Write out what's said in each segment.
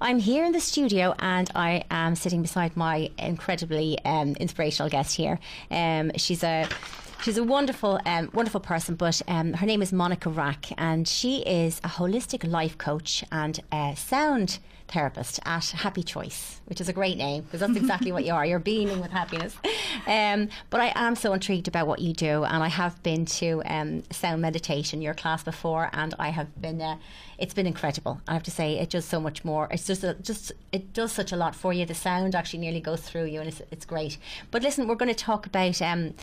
I'm here in the studio and I am sitting beside my incredibly um, inspirational guest here. Um, she's a She's a wonderful, um, wonderful person, but um, her name is Monica Rack, and she is a holistic life coach and a sound therapist at Happy Choice, which is a great name because that's exactly what you are. You're beaming with happiness. Um, but I am so intrigued about what you do, and I have been to um, sound meditation, your class before, and I have been. Uh, it's been incredible. I have to say, it does so much more. It's just, a, just it does such a lot for you. The sound actually nearly goes through you, and it's, it's great. But listen, we're going to talk about um,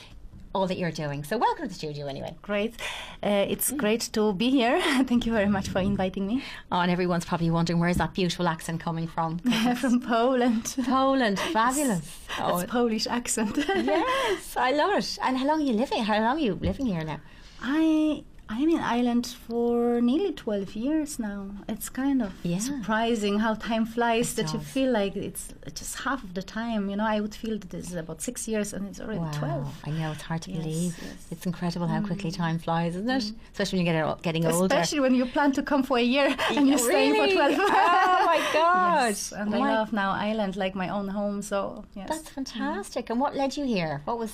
all that you're doing. So welcome to the studio anyway. Great. Uh, it's great to be here. Thank you very much for inviting me. Oh, and everyone's probably wondering where's that beautiful accent coming from? From Poland. Poland. Fabulous. Oh, it's Polish accent. yes, I love it. And how long are you living? How long are you living here now? I I'm in Ireland for nearly 12 years now. It's kind of Yeah. surprising how time flies It that you feel like it's just half of the time. You know, I would feel that it's about six years and it's already 12. I know it's hard to Yes, believe. yes. Mm. It's incredible how quickly time flies, isn't it? Especially when you get getting older. Especially when you plan to come for a year and you're staying for 12 Oh my God. Yes, and I love now Ireland like my own home. So yes, That's fantastic. And what led you here? What was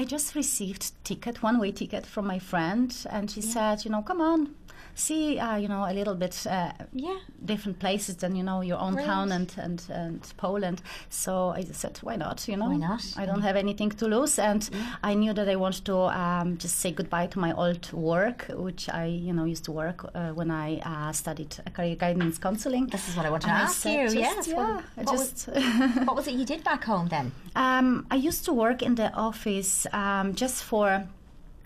I just received ticket, one way ticket from my friend, and she said, you know, come on, see, uh, you know, a little bit uh, yeah? different places than you know your own town and, and and Poland. So I just said, why not? You know, Why not? I don't have anything to lose, and I knew that I wanted to um, just say goodbye to my old work, which I you know used to work uh, when I uh, studied career guidance counseling. This is what I want to And ask said you. just- yes. yeah, What, what just. was, what was it you did back home then? Um, I used to work in the office um, just for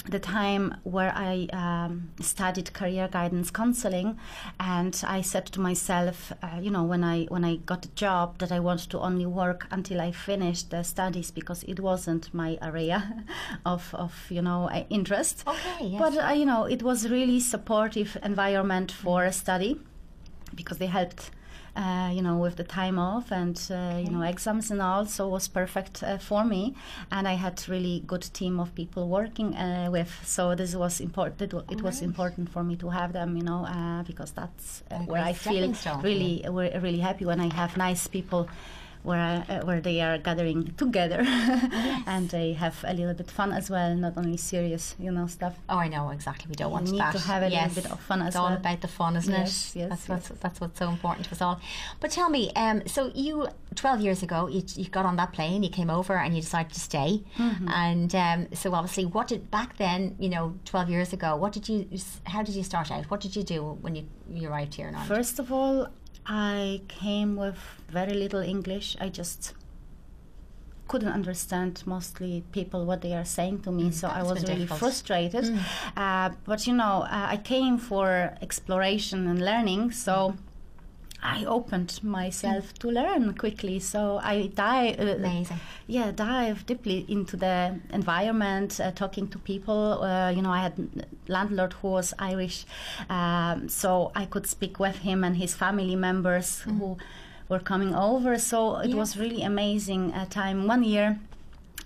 the time where I um, studied career guidance counseling, and I said to myself, uh, you know, when I when I got a job, that I wanted to only work until I finished the studies because it wasn't my area of of you know uh, interest. Okay, yes. But uh, you know, it was really supportive environment for a study because they helped. Uh, you know, with the time off and uh, you know exams and all, so was perfect uh, for me. And I had really good team of people working uh, with. So this was important. It, it was important for me to have them, you know, uh, because that's uh, where I feel stepping stone for really, really happy when I have nice people. Where, I, uh, where they are gathering together and they have a little bit fun as well, not only serious, you know, stuff. Oh, I know exactly. We don't want need that. to have a little bit of fun as It's all about the fun, isn't Yes, it? yes, That's yes. what's that's what's so important to us all. But tell me, um, so you twelve years ago, you, you got on that plane, you came over, and you decided to stay. Mm-hmm. And um, so obviously, what did back then? You know, twelve years ago, what did you? How did you start out? What did you do when you you arrived here in Ireland? First of all, I came with very little English. I just couldn't understand mostly people what they are saying to me, so I was really difficult. frustrated. Uh, but you know, uh, I came for exploration and learning, so. I opened myself to learn quickly, so I dive. Uh, Amazing. yeah, dive deeply into the environment, uh, talking to people. Uh, you know, I had landlord who was Irish, um, so I could speak with him and his family members who were coming over. So it Yeah. was really amazing uh, time. One year.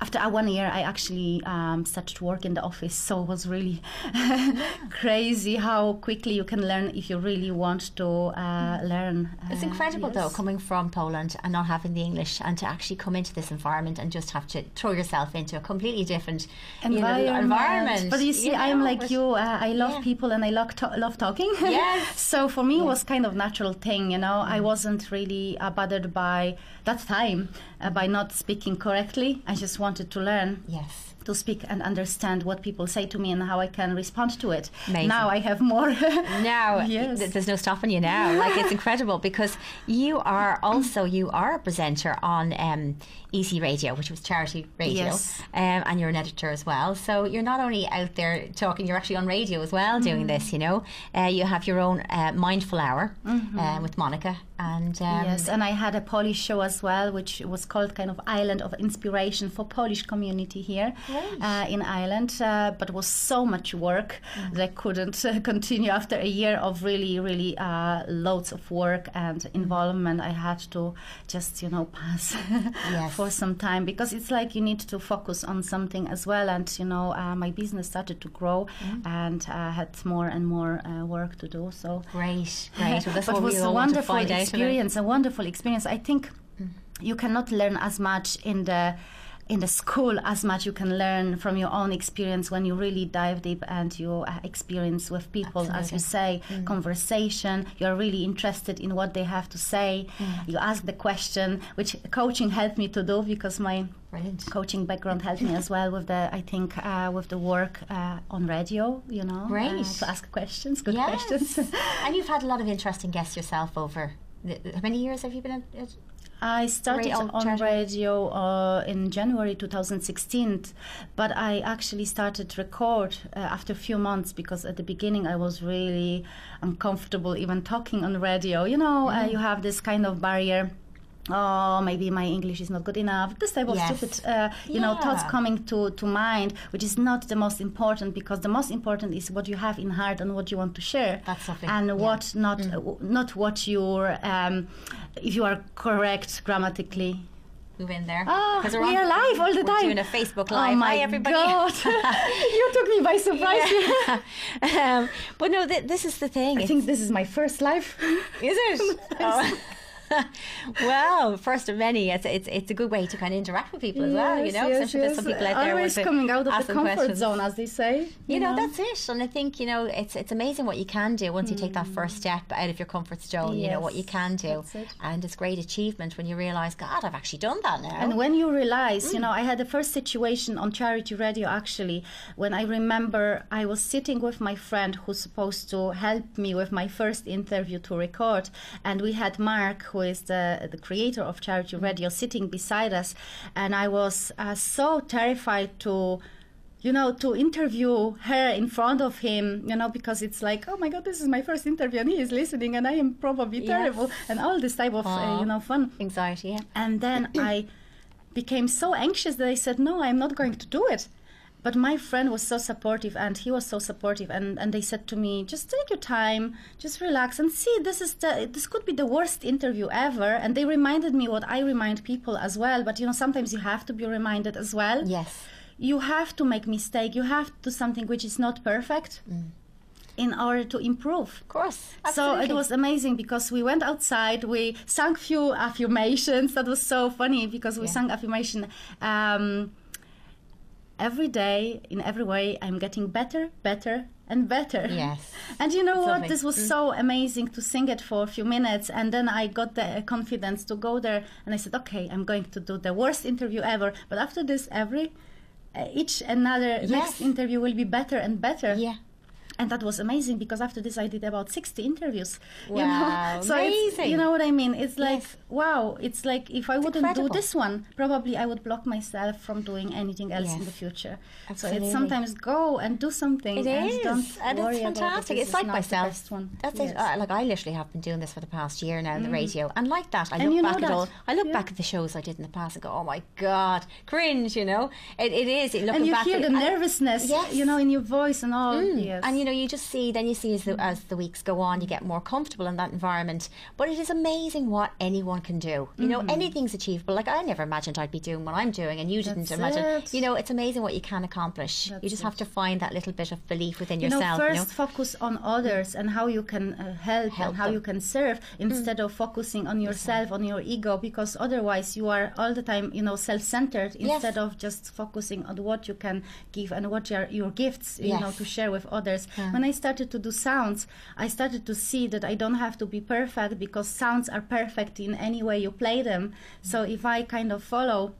After one year, I actually um, started to work in the office, so it was really crazy how quickly you can learn if you really want to uh, learn. It's Uh, incredible though, coming from Poland and not having the English, and to actually come into this environment and just have to throw yourself into a completely different you know, environment. environment. But you see, I'm like you. Uh, I love Yeah. people and I love, to- love talking. Yes. so for me, it was kind of natural thing. You know, I wasn't really uh, bothered by that time uh, by not speaking correctly. I just wanted to learn Yes. To speak and understand what people say to me and how I can respond to it. Amazing. Now I have more. Now, Yes. there's no stopping you now. Like it's incredible because you are also you are a presenter on um, Easy Radio, which was charity radio, Yes. um, and you're an editor as well. So you're not only out there talking, you're actually on radio as well doing Mm-hmm. this. You know, uh, you have your own uh, mindful hour uh, with Monica, and um, Mm-hmm. Yes, and I had a Polish show as well, which was called kind of Island of Inspiration for Polish community here. Uh, in Ireland, uh, but it was so much work Mm. that I couldn't uh, continue after a year of really, really uh, loads of work and involvement. I had to just, you know, pass Yes. for some time because it's like you need to focus on something as well. And, you know, uh, my business started to grow Mm. and I had more and more uh, work to do. So, Great, great. Well, but it was a all want to wonderful find out. experience, a wonderful experience. I think you cannot learn as much in the in the school as much you can learn from your own experience when you really dive deep and you uh, experience with people as you say conversation you're really interested in what they have to say you ask the question which coaching helped me to do because my Brilliant. coaching background helped me as well with the i think uh, with the work uh, on radio you know Right. uh, Great. to ask questions good Yes. questions and you've had a lot of interesting guests yourself over. the- How many years have you been at? I started on charity. radio uh, in January 2016, but I actually started record uh, after a few months because at the beginning I was really uncomfortable even talking on radio. You know, uh, you have this kind of barrier. Oh, maybe my English is not good enough. This type of Yes. stupid, uh, you know, thoughts coming to, to mind, which is not the most important because the most important is what you have in heart and what you want to share That's lovely. and Yeah. Mm. what not uh, not what you're um, if you are correct grammatically move in there? We we're on- are live all the time. we're doing a Facebook live. oh live. my Hi, everybody. god you took me by surprise um, but no, th- this is the thing. i think this is my first live Is it? Oh. well, first of many, it's, it's it's a good way to kind of interact with people as well. You know, Yes, yes. some people out there always coming out of the comfort questions. zone as they say You know, that's it. And I think, you know, it's it's amazing what you can do once you take that first step out of your comfort zone, you know, what you can do. that's it. And it's great achievement when you realise, God, I've actually done that now. And when you realize, Mm. you know, I had the first situation on charity radio actually, when I remember I was sitting with my friend who's supposed to help me with my first interview to record, and we had Mark, who is the the creator of charity Mm. radio, sitting beside us, and I was uh, so terrified to. You know, to interview her in front of him, you know, because it's like, oh my God, this is my first interview, and he is listening, and I am probably Yes. terrible, and all this type of, uh, you know, fun. Anxiety, yeah. And then I became so anxious that I said, no, I'm not going to do it. But my friend was so supportive and he was so supportive and, and they said to me, just take your time, just relax and see this is the this could be the worst interview ever. And they reminded me what I remind people as well. But you know, sometimes you have to be reminded as well. Yes. You have to make mistake. You have to do something which is not perfect in order to improve. Of course. Absolutely. So it was amazing because we went outside, we sang few affirmations. That was so funny because we Yeah. sang affirmation um, every day in every way. I'm getting better, better, and better. Yes. And you know It's what? This was so amazing to sing it for a few minutes, and then I got the confidence to go there, and I said, "Okay, I'm going to do the worst interview ever." But after this, every uh, each another Yes. next interview will be better and better Yeah. And that was amazing because after this I did about 60 interviews. You Wow, know? So amazing. you know what I mean? It's like Yes. wow, it's like if I wouldn't incredible. do this one, probably I would block myself from doing anything else in the future. Absolutely. So it's sometimes go and do something It and is, don't and worry it's about fantastic. It's like myself. best one. That's Yes. it. Uh, like I literally have been doing this for the past year now in the radio, and like that, I And look back at all. I look Yeah. back at the shows I did in the past and go, "Oh my god, cringe!" You know, it, it is. Looking and you back hear at, the nervousness, Yes. you know, in your voice and all. Yes. And you know, you just see, then you see as the, as the weeks go on, you get more comfortable in that environment. But it is amazing what anyone can do. You know, anything's achievable. Like I never imagined I'd be doing what I'm doing, and you didn't That's imagine. it. You know, it's amazing what you can accomplish. you just it. have to find that little bit of belief within you know, yourself. first you know, focus on others and how you can uh, help, Help and how them. Mm. you can serve instead of focusing on yourself, on your ego, because otherwise you are all the time, you know, self-centered Yes. instead of just focusing on what you can give and what are your gifts, you know, to share with others. When I started to do sounds, I started to see that I don't have to be perfect because sounds are perfect in any way you play them. So if I kind of follow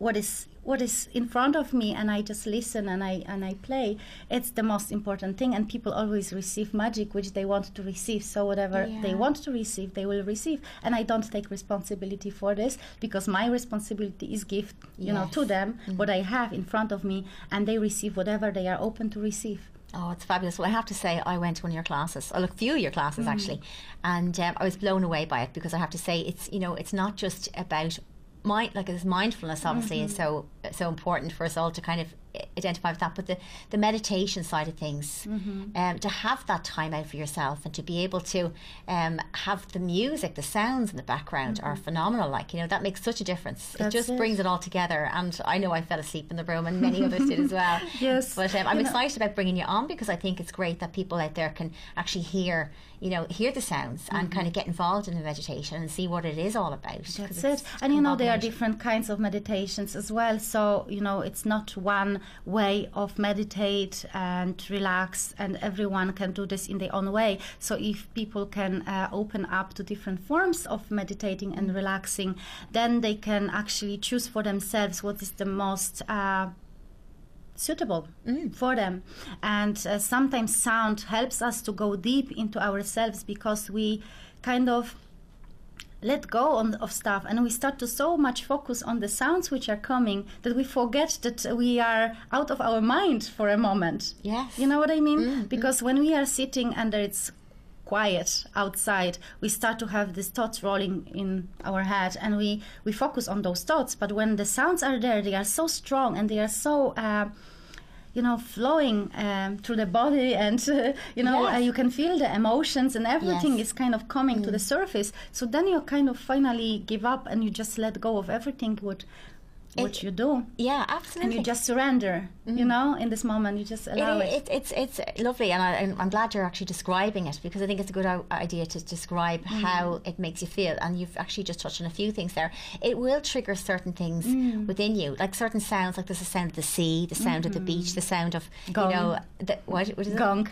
what is what is in front of me and I just listen and I and I play it's the most important thing. And people always receive magic which they want to receive. So whatever they want to receive they will receive. And I don't take responsibility for this because my responsibility is give you know to Yes. them mm. what I have in front of me. And they receive whatever they are open to receive Oh, it's fabulous. Well, I have to say, I went to one of your classes, or a few of your Mm. classes actually, and um, I was blown away by it because I have to say, it's you know, it's not just about mind like this mindfulness obviously Mm-hmm. is so so important for us all to kind of identify with that but the the meditation side of things Mm-hmm. um, to have that time out for yourself and to be able to um, have the music the sounds in the background are phenomenal like you know that makes such a difference Mm-hmm. That's it just it. brings it all together and I know I fell asleep in the room and many others did as well Yes. but um, I'm You know- excited about bringing you on because I think it's great that people out there can actually hear you know hear the sounds and kind of get involved in the meditation and see what it is all about Mm-hmm. That's it. And you know, there are different kinds of meditations as well. So, you know, it's not one way of meditate and relax, and everyone can do this in their own way. So, if people can uh, open up to different forms of meditating and relaxing, then they can actually choose for themselves what is the most. Uh, suitable for them. And uh, sometimes sound helps us to go deep into ourselves because we kind of let go on, of stuff and we start to so much focus on the sounds which are coming that we forget that we are out of our mind for a moment. Yes. you know what i mean? Because when we are sitting under it's quiet outside we start to have these thoughts rolling in our head and we we focus on those thoughts. But when the sounds are there they are so strong and they are so uh, you know flowing um, through the body and uh, you know Yes. uh, you can feel the emotions and everything Yes. is kind of coming to the surface so then you kind of finally give up and you just let go of everything what what It- you do yeah absolutely. and you just surrender you know in this moment you just allow it, it, it, it's it's lovely, and I, I'm glad you're actually describing it because I think it's a good o- idea to describe Mm. how it makes you feel. And you've actually just touched on a few things there. It will trigger certain things Mm. within you, like certain sounds, like there's the sound of the sea, the sound of the beach, the sound of Gong. you know the, what, what is it? gong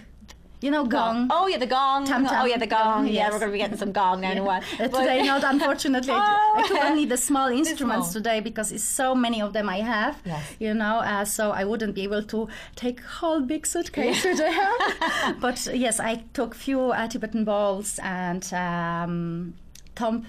you know gong Oh yeah, the gong. Tam tam. Oh yeah, the gong. Yeah, we're going to be getting some gong now in a while. But- today, not unfortunately. I Oh. I took only the small instruments today because it's so many of them I have. Yes. You know, uh, so I wouldn't be able to take whole big suitcase today. but yes, I took few uh, Tibetan bowls and. Um,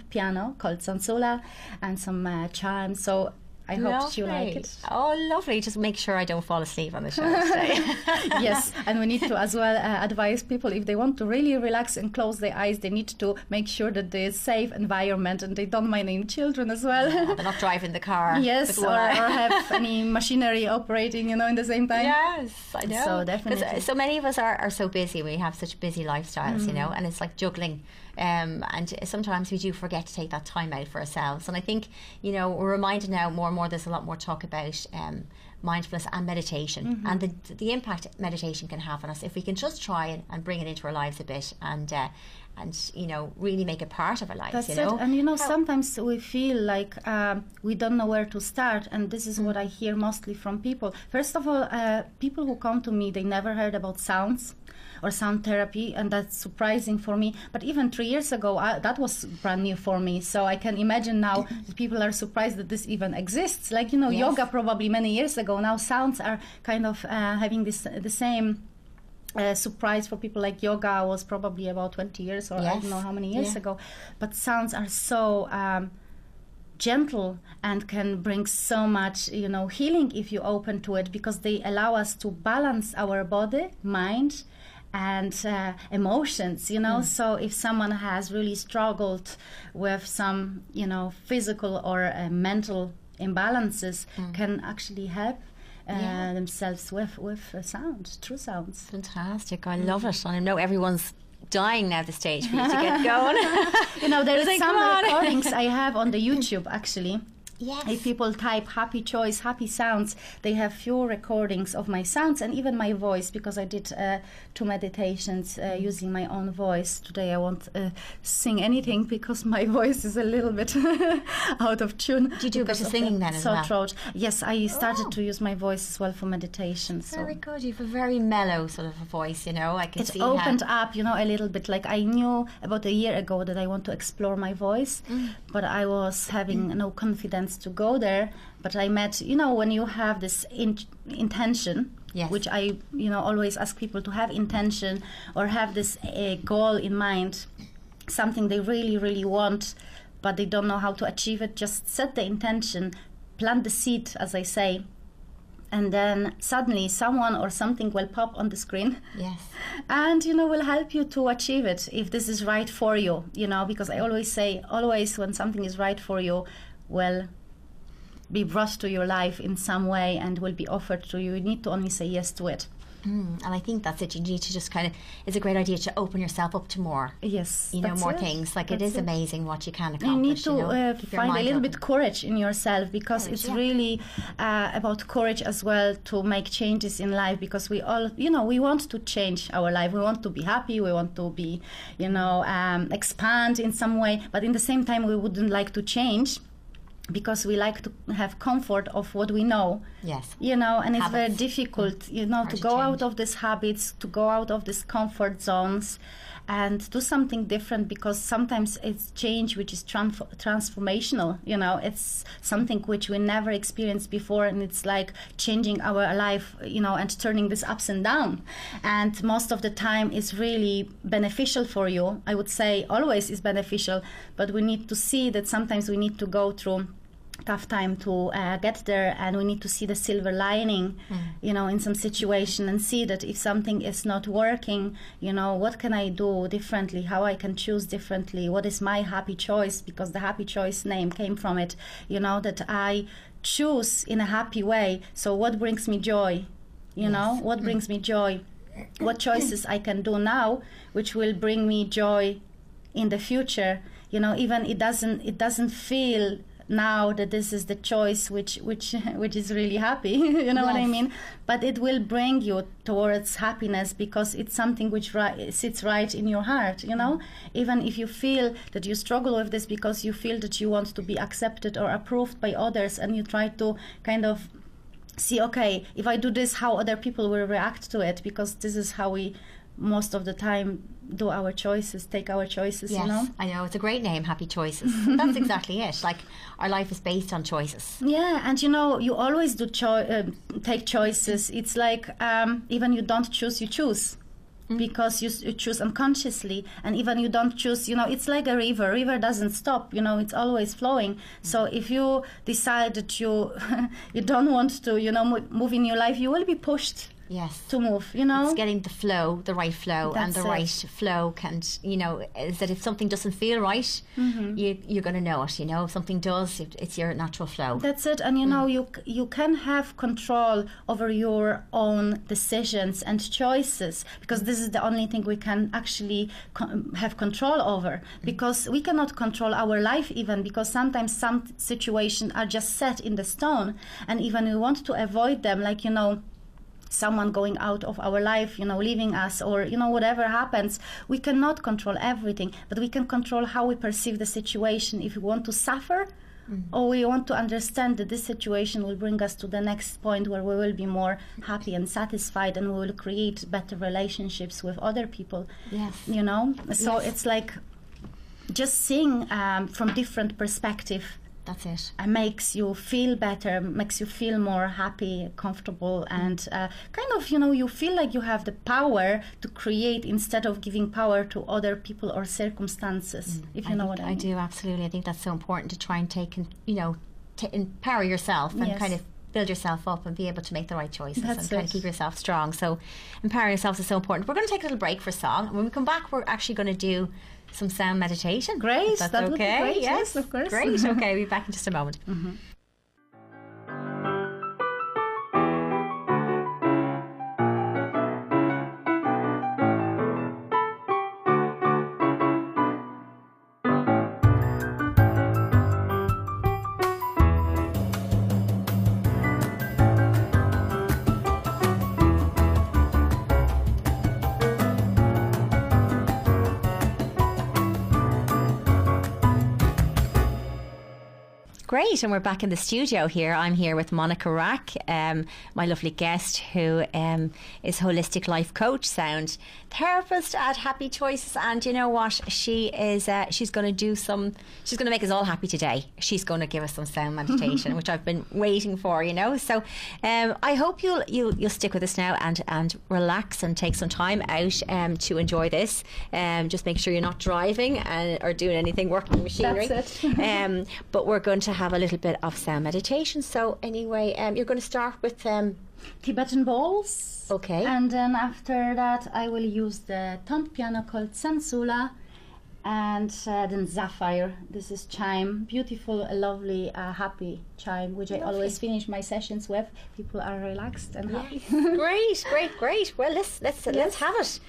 piano called Sansula and some uh, chimes. So I hope you like it. Oh, lovely. Just make sure I don't fall asleep on the show today. yes, and we need to as well uh, advise people if they want to really relax and close their eyes, they need to make sure that there's safe environment and they don't mind any children as well. They're not driving the car. yes, or, or have any machinery operating, you know, in the same time. Yes, I know. So 'Cause, uh, definitely. So many of us are, are so busy. We have such busy lifestyles, you Mm. know, and it's like juggling. Um, and sometimes we do forget to take that time out for ourselves. And I think, you know, we're reminded now more and more. There's a lot more talk about um, mindfulness and meditation Mm-hmm. and the the impact meditation can have on us if we can just try and, and bring it into our lives a bit and. Uh, and you know, really make it part of our lives. That's you know, it. And you know, How- sometimes we feel like um, we don't know where to start, and this is what I hear mostly from people. First of all, uh, people who come to me, they never heard about sounds or sound therapy, and that's surprising for me. But even three years ago, I, that was brand new for me. So I can imagine now that people are surprised that this even exists. Like you know, Yes. yoga probably many years ago. Now sounds are kind of uh, having this the same. Uh, surprise for people like yoga was probably about 20 years or I don't know how many years Yeah. ago but sounds are so um, gentle and can bring so much you know healing if you open to it because they allow us to balance our body mind and uh, emotions you know so if someone has really struggled with some you know physical or uh, mental imbalances can actually help uh, Yeah. themselves with with uh, sound true sounds fantastic. I love it. And I know everyone's dying now. The stage for you to get going. you know there is some recordings i have on the youtube actually yes. If people type happy choice, happy sounds, they have few recordings of my sounds and even my voice because I did uh, two meditations uh, using my own voice. Today I won't uh, sing anything because my voice is a little bit out of tune. Do you do a bit of the singing then as well? throat. Yes, I started Oh. to use my voice as well for meditation. So Very good. You have a very mellow sort of a voice, you know. I can it's see opened how. up, you know, a little bit. Like I knew about a year ago that I want to explore my voice, Mm. but I was having no confidence to go there. But I met, you know, when you have this in- intention, Yes. which I, you know, always ask people to have intention or have this uh, goal in mind, something they really, really want, but they don't know how to achieve it. Just set the intention, plant the seed, as I say. And then suddenly someone or something will pop on the screen Yes. and you know will help you to achieve it if this is right for you you know because i always say always when something is right for you well be brought to your life in some way and will be offered to you. You need to only say yes to it. Mm, and I think that's it. You need to just kind of, it's a great idea to open yourself up to more. Yes. You know, more it. things. Like that's it is it. amazing what you can accomplish. You need to you know? uh, find a little open. bit courage in yourself because Courage, it's yeah. really uh, about courage as well to make changes in life because we all, you know, we want to change our life. We want to be happy. We want to be, you know, um, expand in some way. But in the same time, we wouldn't like to change because we like to have comfort of what we know. Yes. you know and it's very difficult you know Hard to to go out of these habits to go out of these comfort zones and do something different because sometimes it's change which is transf- transformational you know. It's something which we never experienced before and it's like changing our life you know and turning this ups and down. And most of the time it's really beneficial for you. I would say always is beneficial but we need to see that sometimes we need to go through tough time to uh, get there and we need to see the silver lining you know in some situation and see that if something is not working you know what can i do differently? How i can choose differently? What is my happy choice? Because the happy choice name came from it you know that i choose in a happy way. So what brings me joy? You know what brings me joy? What choices i can do now which will bring me joy in the future? You know even it doesn't it doesn't feel now that this is the choice which which which is really happy you know what i mean? But it will bring you towards happiness because it's something which ri- sits right in your heart you know? Mm. Even if you feel that you struggle with this because you feel that you want to be accepted or approved by others and you try to kind of see okay if i do this how other people will react to it because this is how we most of the time do our choices take our choices Yes, you know I know. It's a great name, Happy Choices. That's exactly it. Like, our life is based on choices. yeah and you know you always do cho- um take choices it's like um, even you don't choose you choose because you, you choose unconsciously and even you don't choose you know it's like a river river doesn't stop you know it's always flowing so if you decide that you you don't want to you know move in your life you will be pushed Yes. to move you know It's getting the flow, the right flow, and the it. right flow can, you know, is that if something doesn't feel right, Mm-hmm. you, you're going to know it. You know, if something does, it, it's your natural flow. That's it, and you know you you can have control over your own decisions and choices because this is the only thing we can actually co- have control over. Because we cannot control our life even because sometimes some situations are just set in the stone, and even we want to avoid them, like you know someone going out of our life, you know, leaving us, or you know, whatever happens, we cannot control everything, but we can control how we perceive the situation. If we want to suffer, or we want to understand that this situation will bring us to the next point where we will be more happy and satisfied, and we will create better relationships with other people. Yes. You know, so Yes. it's like just seeing um, from different perspective That's it. uh, makes you feel better, makes you feel more happy, comfortable, and uh, kind of, you know, you feel like you have the power to create instead of giving power to other people or circumstances, if you I know what I mean. I do absolutely. I think that's so important to try and take, and you know, to empower yourself and Yes. kind of build yourself up and be able to make the right choices That's and kind of keep yourself strong. So, empowering yourself is so important. We're going to take a little break for song, and when we come back, we're actually going to do some sound meditation. Great, that's that would be okay. great. Yes, Yes, of course. Great. Okay, we'll be back in just a moment. Mm-hmm. Great, and we're back in the studio here. I'm here with Monica Rack, um, my lovely guest, who um, is holistic life coach, sound therapist at Happy Choices, and you know what? She is. Uh, she's going to do some. She's going to make us all happy today. She's going to give us some sound meditation, which I've been waiting for. You know, so um, I hope you'll you'll you'll stick with us now and and relax and take some time out um, to enjoy this. Um, just make sure you're not driving and, or doing anything working machinery. That's it. um, but we're going to have have a little bit of sound meditation. So anyway, um, you're going to start with um, Tibetan bowls. Okay. And then after that, I will use the thumb piano called Sansula and uh, then Zaphir. This is chime, beautiful, lovely, uh, happy chime, which lovely. I always finish my sessions with. People are relaxed and yes. happy. great, great, great. Well, let's let's yes. let's have it.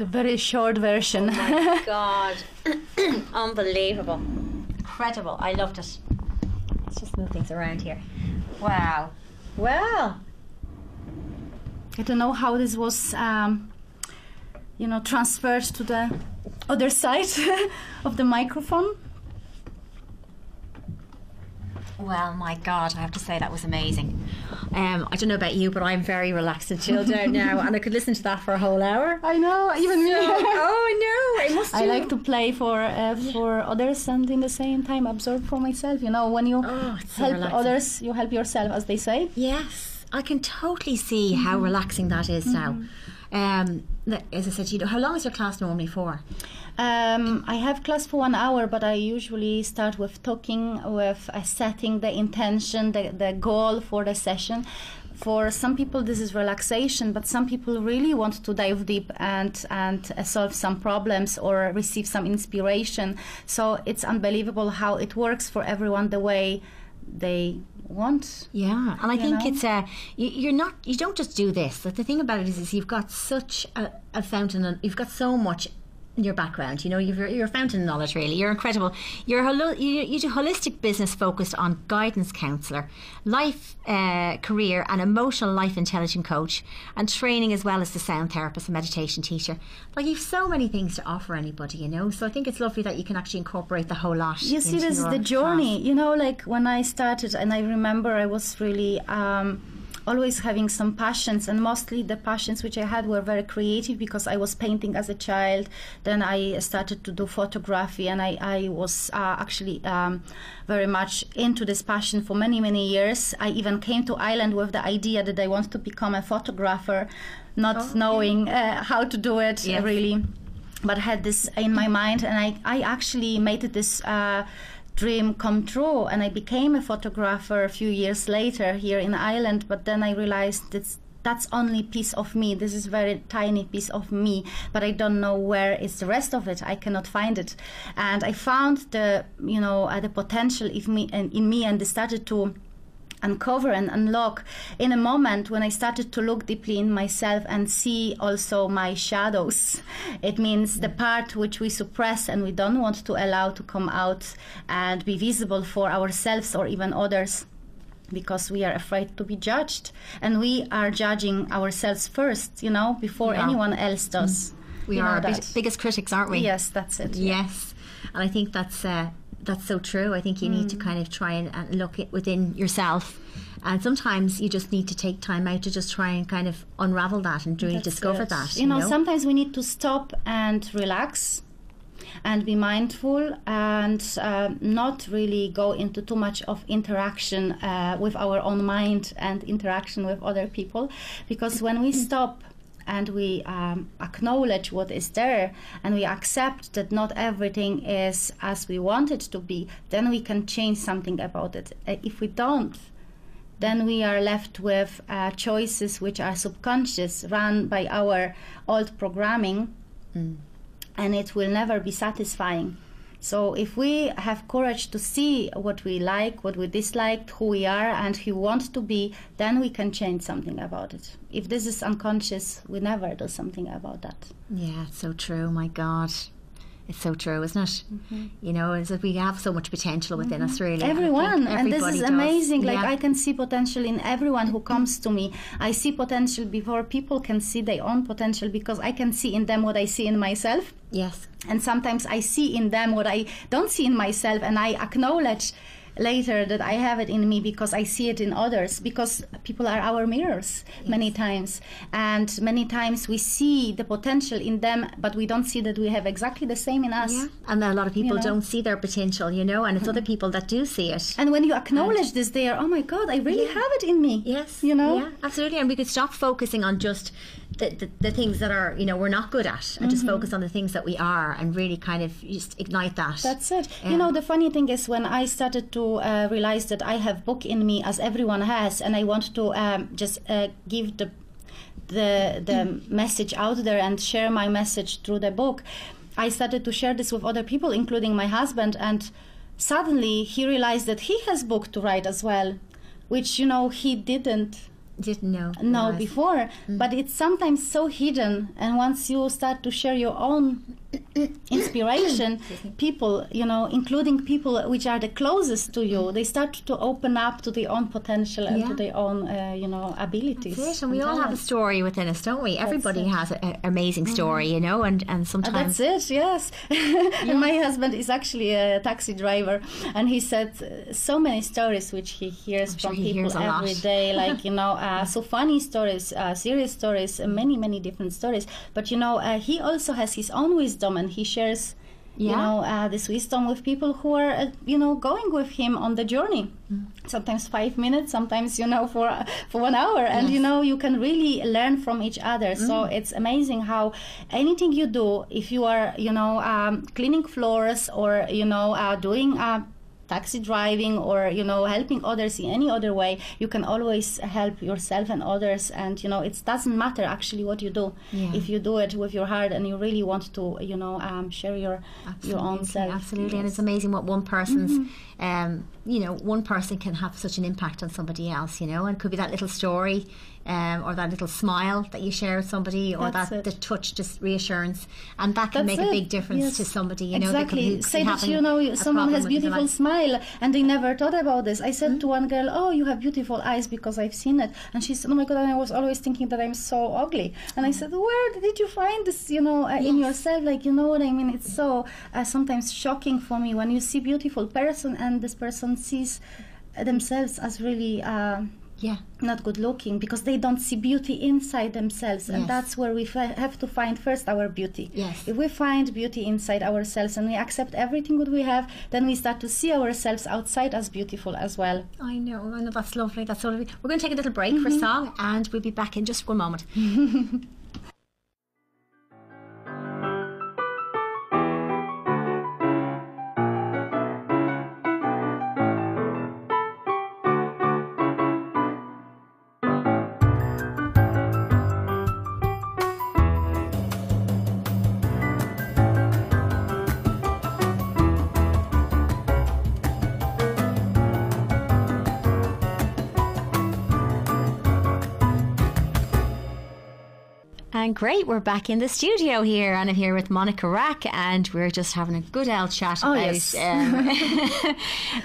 The very short version. Oh my God. Unbelievable. Incredible. I loved it. Let's just move things around here. Wow. Well. I don't know how this was, um, you know, transferred to the other side of the microphone. Well, my God, I have to say that was amazing. Um, I don't know about you, but I'm very relaxed and chilled out now, and I could listen to that for a whole hour. I know, even me. oh, I know. I must. I do- like to play for uh, for others and in the same time absorb for myself. You know, when you Oh, it's so help others, you help yourself, as they say. Yes, I can totally see how relaxing that is now. Um, as I said, you know, how long is your class normally for? Um, I have class for one hour, but I usually start with talking, with uh, setting the intention, the, the goal for the session. For some people, this is relaxation, but some people really want to dive deep and and uh, solve some problems or receive some inspiration. So it's unbelievable how it works for everyone the way they want. Yeah, and I think know? it's uh, you, you're not you don't just do this. Like the thing about it is, is you've got such a, a fountain, and you've got so much your background. You know, you've, you're a fountain of knowledge. Really, you're incredible. You're a holo- you, you do holistic business focused on guidance counselor, life, uh, career, and emotional life intelligent coach, and training as well as the sound therapist and meditation teacher. Like you've so many things to offer anybody. You know, so I think it's lovely that you can actually incorporate the whole lot. You see, this is the class. journey. You know, like when I started, and I remember I was really um, always having some passions, and mostly the passions which I had were very creative because I was painting as a child. Then I started to do photography, and I, I was uh, actually um, very much into this passion for many, many years. I even came to Ireland with the idea that I want to become a photographer, not knowing uh, how to do it Yes. really but I had this in my mind, and I, I actually made this uh, dream come true. And I became a photographer a few years later here in Ireland. But then I realized that's that's only piece of me. This is very tiny piece of me, but I don't know where is the rest of it. I cannot find it, and I found the you know uh, the potential in me and in me, and started to uncover and unlock in a moment when I started to look deeply in myself and see also my shadows. It means the part which we suppress and we don't want to allow to come out and be visible for ourselves or even others. Because we are afraid to be judged, and we are judging ourselves first, you know, before Yeah. anyone else does. We You are our big, biggest critics, aren't we? Yes, that's it. Yes, and I think that's uh, that's so true. I think you need to Mm. kind of try and, and look it within yourself, and sometimes you just need to take time out to just try and kind of unravel that and really That's discover it. that. You know, sometimes we need to stop and relax and be mindful and uh, not really go into too much of interaction uh, with our own mind and interaction with other people because when we stop and we um, acknowledge what is there and we accept that not everything is as we want it to be then we can change something about it Uh, if we don't then we are left with uh, choices which are subconscious, run by our old programming, and it will never be satisfying. So, if we have courage to see what we like, what we dislike, who we are, and who we want to be, then we can change something about it. If this is unconscious, we never do something about that. Yeah, so true. My God, it's so true, isn't it? Mm-hmm. You know, is that we have so much potential within us, mm-hmm. really. Everyone and this is does. amazing like Yeah. i can see potential in everyone who comes to me i see potential before people can see their own potential because i can see in them what i see in myself yes, and sometimes i see in them what i don't see in myself and i acknowledge later that i have it in me because i see it in others because people are our mirrors many times and many times we see the potential in them but we don't see that we have exactly the same in us yeah. And a lot of people know? don't see their potential, you know, and it's other mm-hmm. people that do see it. and when you acknowledge this they are oh my god i really have it in me Yes. you know Yeah, absolutely. And we could stop focusing on just the, the, the things that are, you know, we're not good at and just focus on the things that we are and really kind of just ignite that. Mm-hmm. That's it. Yeah. You know, the funny thing is when I started to uh, realize that I have book in me, as everyone has, and I want to um, just uh, give the the the message out there and share my message through the book. I started to share this with other people, including my husband, and suddenly he realized that he has book to write as well, which you know he didn't didn't know. Realize. before mm. but it's sometimes so hidden and once you start to share your own inspiration people you know including people which are the closest to you they start to open up to their own potential and Yeah. to their own uh, you know abilities That's it, and we all have a story within us, don't we? Everybody it. Mm-hmm. has an amazing story, you know, and and Uh, sometimes That's it, yes. and my husband is actually a taxi driver, and he said so many stories which he hears sure from he people hears a lot. every day, like you know, uh, so funny stories, uh, serious stories, uh, many many different stories. But you know, uh, he also has his own wisdom, and he shares. You know uh, this wisdom with people who are, uh, you know, going with him on the journey. Mm. Sometimes five minutes, sometimes you know for for one hour, and you know you can really learn from each other. So Mm. it's amazing how anything you do, if you are, you know, um, cleaning floors or you know, uh, doing uh, taxi driving or you know helping others in any other way you can always help yourself and others and you know it doesn't matter actually what you do Yeah. if you do it with your heart and you really want to you know um, share your your own Absolutely, self Absolutely, and it's amazing what one person's, Mm-hmm. um, you know, one person can have such an impact on somebody else. You know, and it could be that little story, um, or that little smile that you share with somebody, or That's that it. the touch, just reassurance, and that can That's make a big difference Yes. to somebody. You know, exactly. Say that you know someone has beautiful smile, and they never thought about this. I Mm-hmm. said to one girl, "Oh, you have beautiful eyes because I've seen it," and she said, "Oh my god!" And I was always thinking that I'm so ugly, and I said, "Where did you find this? You know, uh, in Mm-hmm. Yourself? Like, you know what I mean? It's so uh, sometimes shocking for me when you see beautiful person and this person sees themselves as really." Uh, Yeah, not good looking because they don't see beauty inside themselves and that's where we fi- have to find first our beauty Yes. if we find beauty inside ourselves and we accept everything that we have then we start to see ourselves outside as beautiful as well I know. I know. That's lovely. That's lovely. We're going to take a little break for Mm-hmm. song, and we'll be back in just one moment. And great, we're back in the studio here, and I'm here with Monika Rak, and we're just having a good old chat Oh, about yes. um,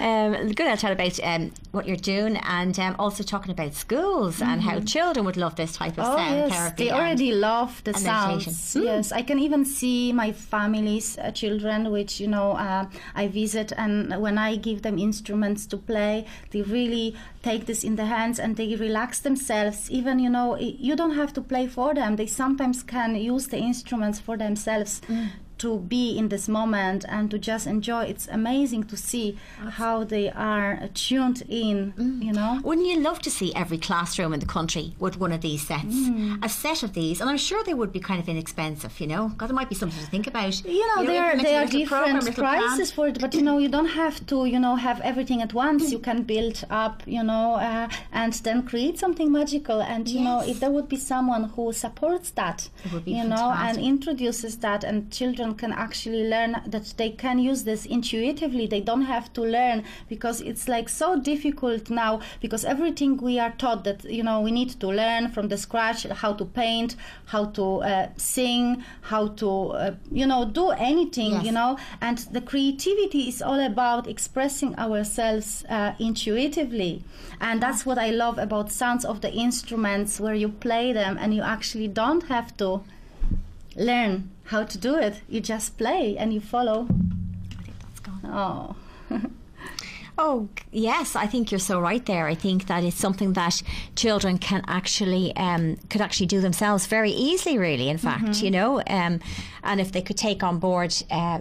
um, good old chat about um, what you're doing, and um, also talking about schools and how children would love this type of Mm-hmm. Oh sound yes, therapy. they already love the sounds. meditation. Yes, I can even see my family's uh, children, which you know uh, I visit, and when I give them instruments to play, they really take this in the hands and they relax themselves. Even you know, you don't have to play for them; they sometimes can use the instruments for themselves. Mm. To be in this moment and to just enjoy, it's amazing to see how they are tuned in. You know, Wouldn't you love to see every classroom in the country with one of these sets? Mm. A set of these, and I'm sure they would be kind of inexpensive, you know? God, there might be something to think about. you know, there implement there are little program, different prices for it, but you know, you don't have to, you know, have everything at once. You can build up, you know, uh, and then create something magical. And you know, if there would be someone who supports that, It would be you know, and introduces that, and children can actually learn that they can use this intuitively. They don't have to learn because it's like so difficult now because everything we are taught that you know we need to learn from the scratch how to paint, how to uh, sing, how to uh, you know do anything, Yes. you know. And the creativity is all about expressing ourselves uh, intuitively, and that's what I love about sounds of the instruments where you play them and you actually don't have to learn how to do it. You just play and you follow. I think that's gone. Oh. Oh, yes, I think you're so right there. I think that it's something that children can actually, um, could actually do themselves very easily, really, in fact, you know. Um, and if they could take on board uh,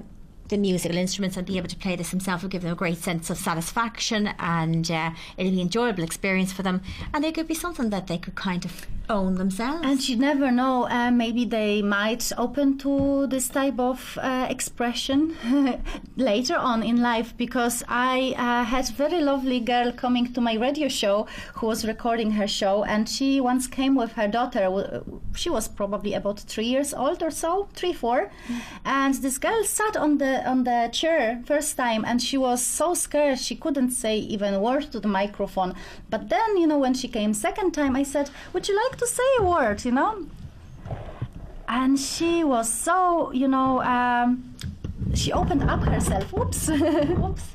the musical instruments and be able to play this themselves, would give them a great sense of satisfaction and uh, it'll be an enjoyable experience for them. And it could be something that they could kind of own themselves. And you never know, uh, maybe they might open to this type of uh, expression later on in life because I uh, had very lovely girl coming to my radio show who was recording her show and she once came with her daughter. She was probably about three years old or so, three, four. Mm. And this girl sat on the on the chair first time and she was so scared she couldn't say even a word to the microphone. But then, you know, when she came second time, I said, would you like to say a word, you know. And she was so, you know, um, she opened up herself. Whoops. Whoops.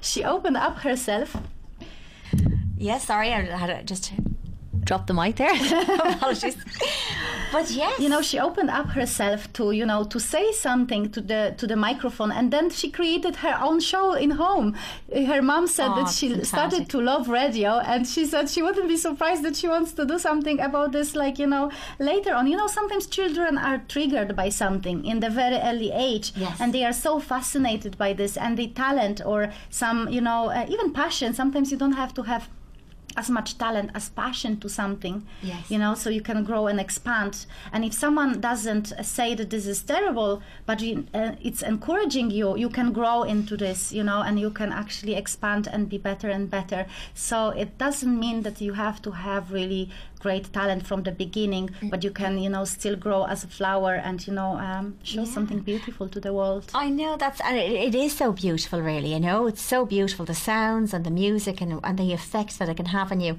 she opened up herself. Yes, sorry, I had just drop the mic there. Apologies. But yes, you know, she opened up herself to you know to say something to the to the microphone, and then she created her own show in home. Her mom said oh, that she fantastic. started to love radio, and she said she wouldn't be surprised that she wants to do something about this, like you know, later on. You know, sometimes children are triggered by something in the very early age, yes. and they are so fascinated by this, and the talent or some you know uh, even passion. Sometimes you don't have to have as much talent as passion to something yes. you know so you can grow and expand and if someone doesn't say that this is terrible but you, uh, it's encouraging you you can grow into this you know and you can actually expand and be better and better so it doesn't mean that you have to have really great talent from the beginning, mm. but you can, you know, still grow as a flower and, you know, um, show yeah. something beautiful to the world. I know that's, and it, it is so beautiful, really. You know, it's so beautiful the sounds and the music and, and the effects that it can have on you.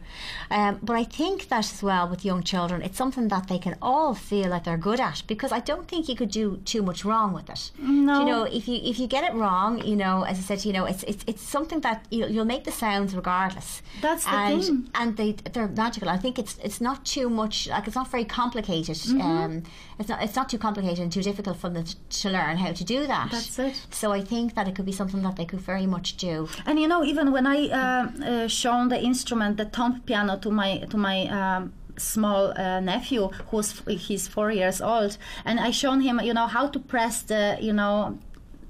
Um, but I think that as well with young children, it's something that they can all feel like they're good at because I don't think you could do too much wrong with it. No. You know, if you if you get it wrong, you know, as I said, you know, it's it's, it's something that you'll, you'll make the sounds regardless. That's the and, thing. And they they're magical. I think it's it's not too much like it's not very complicated. Mm-hmm. Um, it's not it's not too complicated and too difficult for them to learn how to do that. That's it. So I think that it could be something that they could very much do. And you know, even when I uh, uh, shown the instrument, the thumb piano, to my to my um, small uh, nephew who's he's four years old and i shown him you know how to press the you know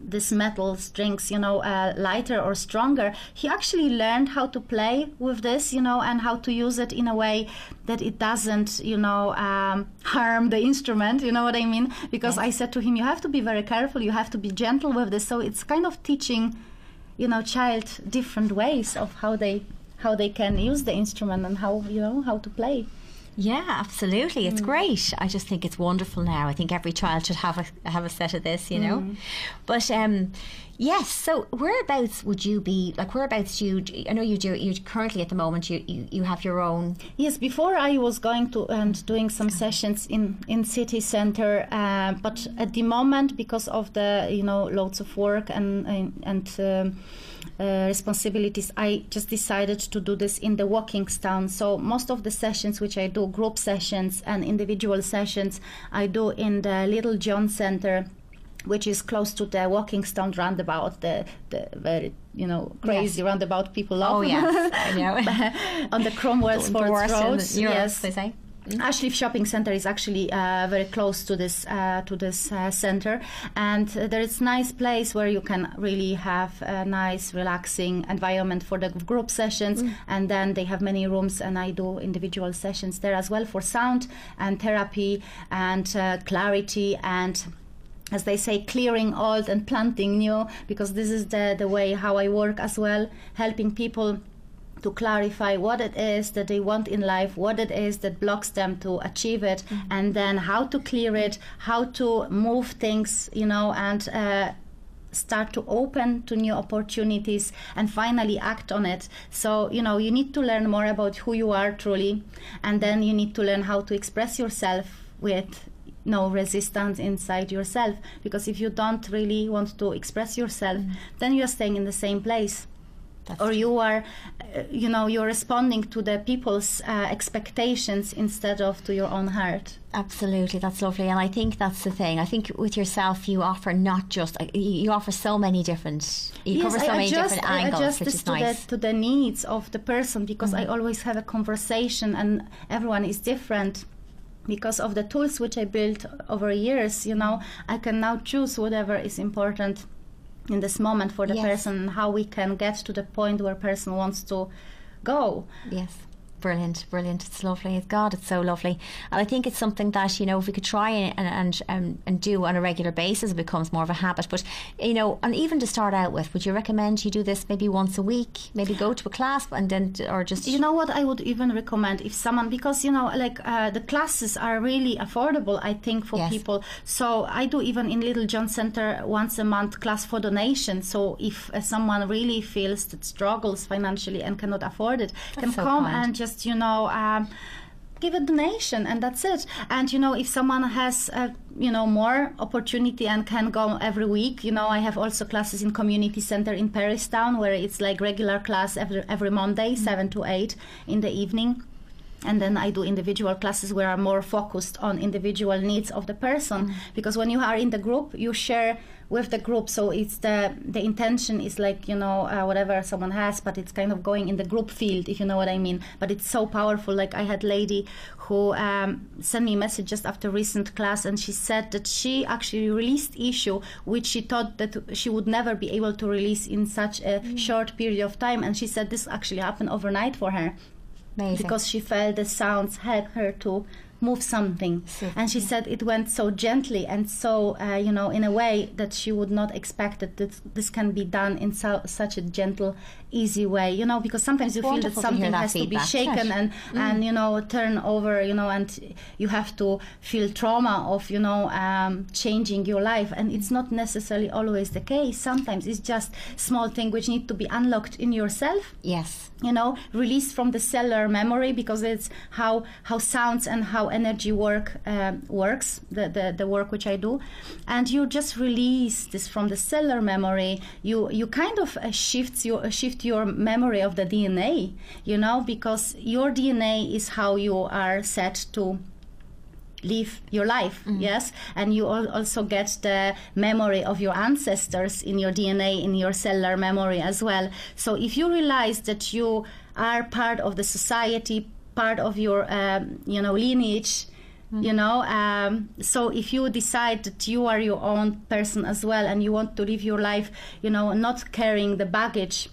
this metal strings, you know, uh, lighter or stronger, he actually learned how to play with this, you know, and how to use it in a way that it doesn't, you know, um, harm the instrument. You know what I mean? Because yes. I said to him, you have to be very careful. You have to be gentle with this. So it's kind of teaching, you know, child different ways of how they how they can use the instrument and how you know how to play. Yeah, absolutely. It's mm. great. I just think it's wonderful now. I think every child should have a have a set of this, you know. Mm. But um, yes. So whereabouts would you be? Like whereabouts you? I know you do. You currently at the moment you, you, you have your own. Yes. Before I was going to and doing some sessions in in city center, uh, but at the moment because of the you know loads of work and and. and um, uh, responsibilities, I just decided to do this in the Walkinstown. So most of the sessions which I do, group sessions and individual sessions, I do in the Little John Center which is close to the Walkinstown roundabout, the, the very you know crazy yes. roundabout people love. Oh yes, I know. on the Cromwell Sports Road. Yes, they say. Mm-hmm. Ashleaf Shopping Center is actually uh, very close to this uh, to this uh, center, and uh, there is nice place where you can really have a nice, relaxing environment for the group sessions. Mm. And then they have many rooms, and I do individual sessions there as well for sound and therapy and uh, clarity and as they say, clearing old and planting new, because this is the, the way how I work as well, helping people to clarify what it is that they want in life, what it is that blocks them to achieve it, mm-hmm. and then how to clear it, how to move things, you know, and uh, start to open to new opportunities and finally act on it. So, you know, you need to learn more about who you are truly, and then you need to learn how to express yourself with no resistance inside yourself because if you don't really want to express yourself mm-hmm. then you're staying in the same place that's or you are, you know, you're responding to the people's uh, expectations instead of to your own heart. Absolutely, that's lovely, and I think that's the thing. I think with yourself, you offer not just uh, you offer so many different, you yes, cover so I many adjust, different angles, I adjust this is to nice. The, to the needs of the person because mm-hmm. I always have a conversation, and everyone is different because of the tools which I built over years, you know, I can now choose whatever is important in this moment for the yes. person how we can get to the point where person wants to go yes Brilliant, brilliant. It's lovely. It's God, it's so lovely. And I think it's something that, you know, if we could try and and, and, and do on a regular basis, it becomes more of a habit. But, you know, and even to start out with, would you recommend you do this maybe once a week? Maybe go to a class and then, or just. You know what I would even recommend if someone, because, you know, like uh, the classes are really affordable, I think, for yes. people. So I do even in Little John Center once a month class for donation. So if uh, someone really feels that struggles financially and cannot afford it, That's can so come kind. and just just you know um, give a donation and that's it and you know if someone has uh, you know more opportunity and can go every week you know i have also classes in community center in Perrystown where it's like regular class every every monday mm-hmm. 7 to 8 in the evening and then I do individual classes where I'm more focused on individual needs of the person mm-hmm. because when you are in the group you share with the group so it's the the intention is like you know uh, whatever someone has but it's kind of going in the group field if you know what i mean but it's so powerful like i had lady who um, sent me a message just after recent class and she said that she actually released issue which she thought that she would never be able to release in such a mm. short period of time and she said this actually happened overnight for her Amazing. because she felt the sounds helped her to move something. and she said it went so gently and so, uh, you know, in a way that she would not expect that this, this can be done in so, such a gentle, easy way, you know, because sometimes you feel that something that has feedback. to be shaken and, mm. and, you know, turn over, you know, and you have to feel trauma of, you know, um, changing your life. And it's not necessarily always the case. Sometimes it's just small thing which need to be unlocked in yourself. Yes. You know, released from the cellular memory because it's how, how sounds and how energy work um, works, the, the, the work which I do, and you just release this from the cellular memory. You you kind of uh, shift your uh, shift your memory of the DNA, you know, because your DNA is how you are set to live your life mm-hmm. yes and you also get the memory of your ancestors in your dna in your cellular memory as well so if you realize that you are part of the society part of your um, you know lineage mm-hmm. you know um, so if you decide that you are your own person as well and you want to live your life you know not carrying the baggage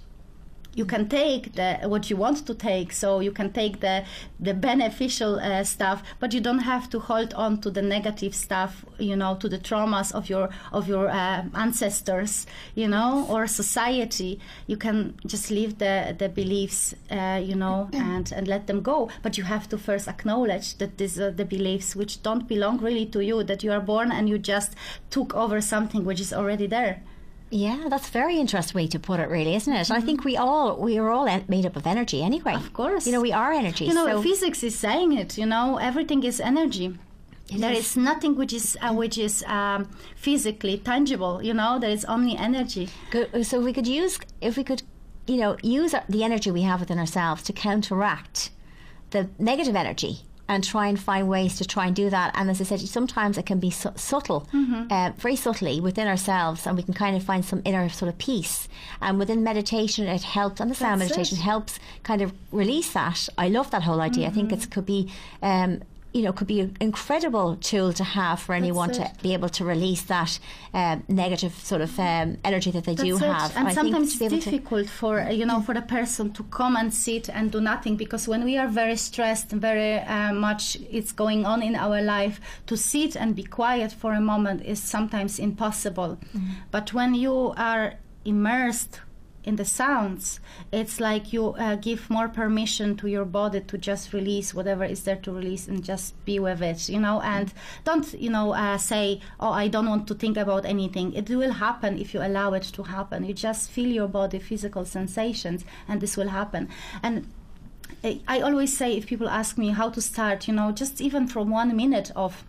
you can take the what you want to take so you can take the the beneficial uh, stuff but you don't have to hold on to the negative stuff you know to the traumas of your of your uh, ancestors you know or society. You can just leave the the beliefs uh, you know and and let them go. But you have to first acknowledge that these are the beliefs which don't belong really to you that you are born and you just took over something which is already there yeah, that's a very interesting way to put it, really, isn't it? Mm-hmm. I think we all we are all made up of energy anyway. Of course, you know we are energy. You know, so. physics is saying it. You know, everything is energy. It there is. is. nothing which is uh, which is um, physically tangible. You know, there is only energy. Good. So we could use if we could, you know, use the energy we have within ourselves to counteract the negative energy and try and find ways to try and do that. And as I said, sometimes it can be su- subtle, mm-hmm. uh, very subtly within ourselves, and we can kind of find some inner sort of peace. And within meditation, it helps, and the sound meditation it. helps kind of release that. I love that whole idea. Mm-hmm. I think mm-hmm. it could be um, you know, could be an incredible tool to have for anyone to be able to release that um, negative sort of um, energy that they That's do it. have. And, and sometimes it's difficult for you know for the person to come and sit and do nothing because when we are very stressed, very uh, much it's going on in our life, to sit and be quiet for a moment is sometimes impossible. Mm-hmm. But when you are immersed in the sounds, it's like you uh, give more permission to your body to just release whatever is there to release and just be with it, you know, and don't, you know, uh, say, oh, I don't want to think about anything. It will happen if you allow it to happen. You just feel your body, physical sensations, and this will happen. And I always say if people ask me how to start, you know, just even from one minute of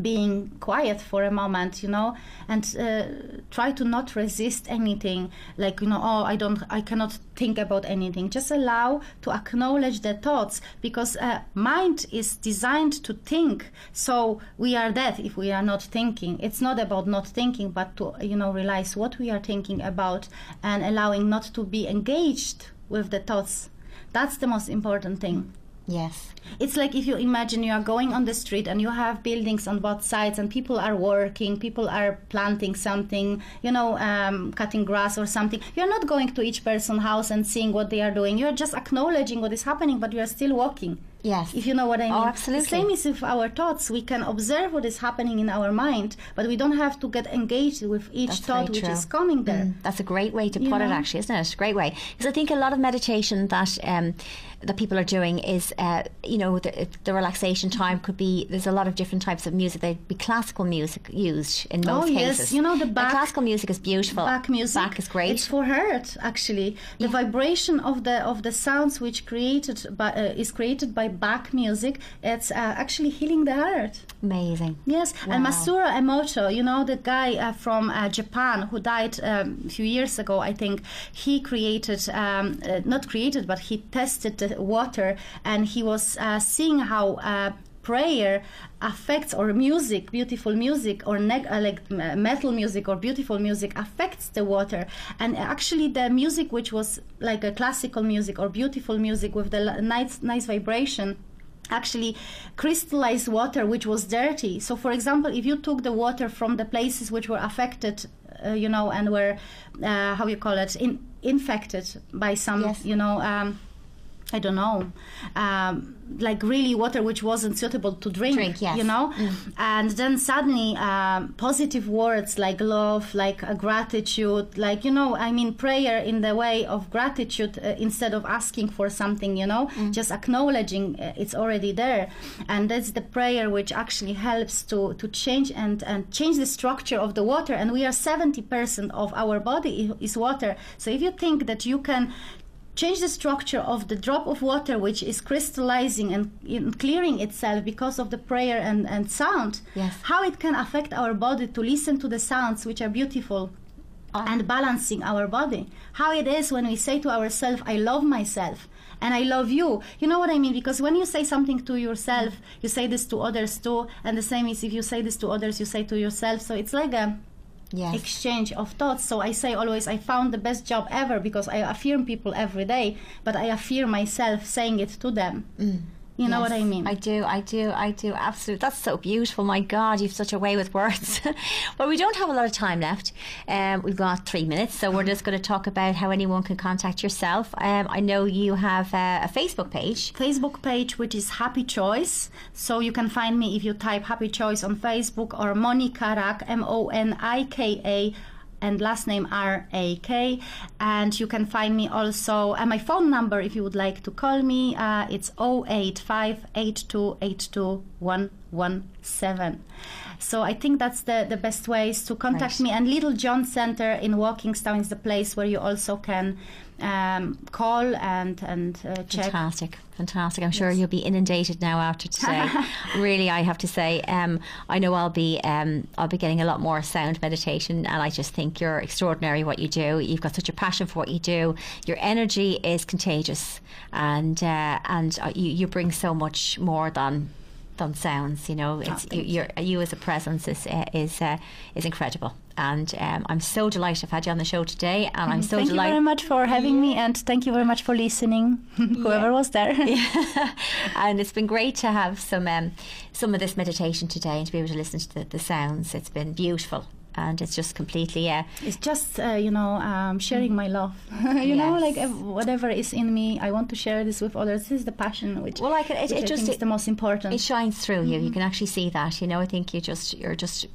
being quiet for a moment you know and uh, try to not resist anything. Like you know oh i don't i cannot think about anything. Just allow to acknowledge the thoughts because uh, mind is designed to think. So we are dead if we are not thinking. It's not about not thinking but to you know realize what we are thinking about and allowing not to be engaged with the thoughts. That's the most important thing Yes. It's like if you imagine you are going on the street and you have buildings on both sides and people are working, people are planting something, you know, um, cutting grass or something. You're not going to each person's house and seeing what they are doing. You're just acknowledging what is happening, but you are still walking. Yes. If you know what I mean. Oh, absolutely. The same is with our thoughts. We can observe what is happening in our mind, but we don't have to get engaged with each That's thought which is coming there. Mm, that's a great way to You put it, know? actually, isn't it? Great way. Because I think a lot of meditation that um, that people are doing is, uh, you know, the, the relaxation time could be. There's a lot of different types of music. There'd be classical music used in most Oh, most yes. cases. You know, the And Bach- classical music is beautiful. Bach music. Bach is great. It's for heart, actually. The vibration of the of the sounds which created by uh, is created by Bach music. It's uh, actually healing the heart. Amazing. Yes, and Wow. Masaru Emoto, you know the guy uh, from uh, Japan who died um, a few years ago, I think. He created, um, uh, not created, but he tested the water, and he was uh, seeing how. Uh, prayer affects or music beautiful music or neg- uh, like metal music or beautiful music affects the water and actually the music which was like a classical music or beautiful music with the l- nice nice vibration actually crystallized water which was dirty so for example if you took the water from the places which were affected uh, you know and were uh, how you call it in, infected by some Yes. you know um, I don't know, um, like really water which wasn't suitable to drink, Drink, yes. you know, and then suddenly um, positive words like love, like uh, gratitude, like you know, I mean prayer in the way of gratitude uh, instead of asking for something, you know, just acknowledging uh, it's already there, and that's the prayer which actually helps to to change and and change the structure of the water, and we are seventy percent of our body is water, so if you think that you can change the structure of the drop of water which is crystallizing and clearing itself because of the prayer and, and sound Yes. how it can affect our body to listen to the sounds which are beautiful ah. and balancing our body. How it is when we say to ourselves i love myself and i love you. You know what i mean? Because when you say something to yourself you say this to others too and the same is if you say this to others you say to yourself. So it's like a Yes. exchange of thoughts. So I say always, I found the best job ever because I affirm people every day, but I affirm myself saying it to them. Mm. You know what I mean? I do, I do, I do. Absolutely. That's so beautiful. My God, you've such a way with words. well, we don't have a lot of time left. Um, we've got three minutes, so we're just going to talk about how anyone can contact yourself. Um, I know you have uh, a Facebook page. Facebook page, which is Happy Choice. So you can find me if you type Happy Choice on Facebook or Monika Rak, M O N I K A. And last name R A K, and you can find me also. And my phone number, if you would like to call me, uh, it's 085 117. So I think that's the, the best ways to contact Right. me. And Little John Center in Walkinstown is the place where you also can um, call and and uh, check. Fantastic, fantastic. I'm sure you'll be inundated now after today. really, I have to say, um, I know I'll be um, I'll be getting a lot more sound meditation, and I just think you're extraordinary what you do. You've got such a passion for what you do. Your energy is contagious, and uh, and uh, you you bring so much more than than sounds. You know, it's you, thank you're, you as a presence is uh, is uh, is incredible. And um, I'm so delighted I've had you on the show today, and I'm so thank you delighted. very much for having me, and thank you very much for listening, whoever was there. and it's been great to have some um, some of this meditation today and to be able to listen to the, the sounds. It's been beautiful, and it's just completely yeah. It's just, uh, you know, um, sharing my love. you know, like whatever is in me, I want to share this with others. This is the passion which, well, like it, it, it I just think is it, the most important. it shines through you. You can actually see that. You know, I think you just you're just.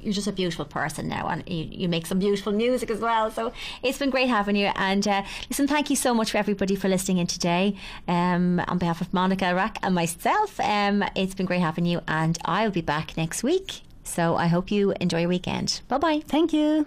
You're just a beautiful person now, and you, you make some beautiful music as well. So it's been great having you. And uh, listen, thank you so much for everybody for listening in today. Um, on behalf of Monika Rak and myself, um, it's been great having you. And I'll be back next week. So I hope you enjoy your weekend. Bye bye. Thank you.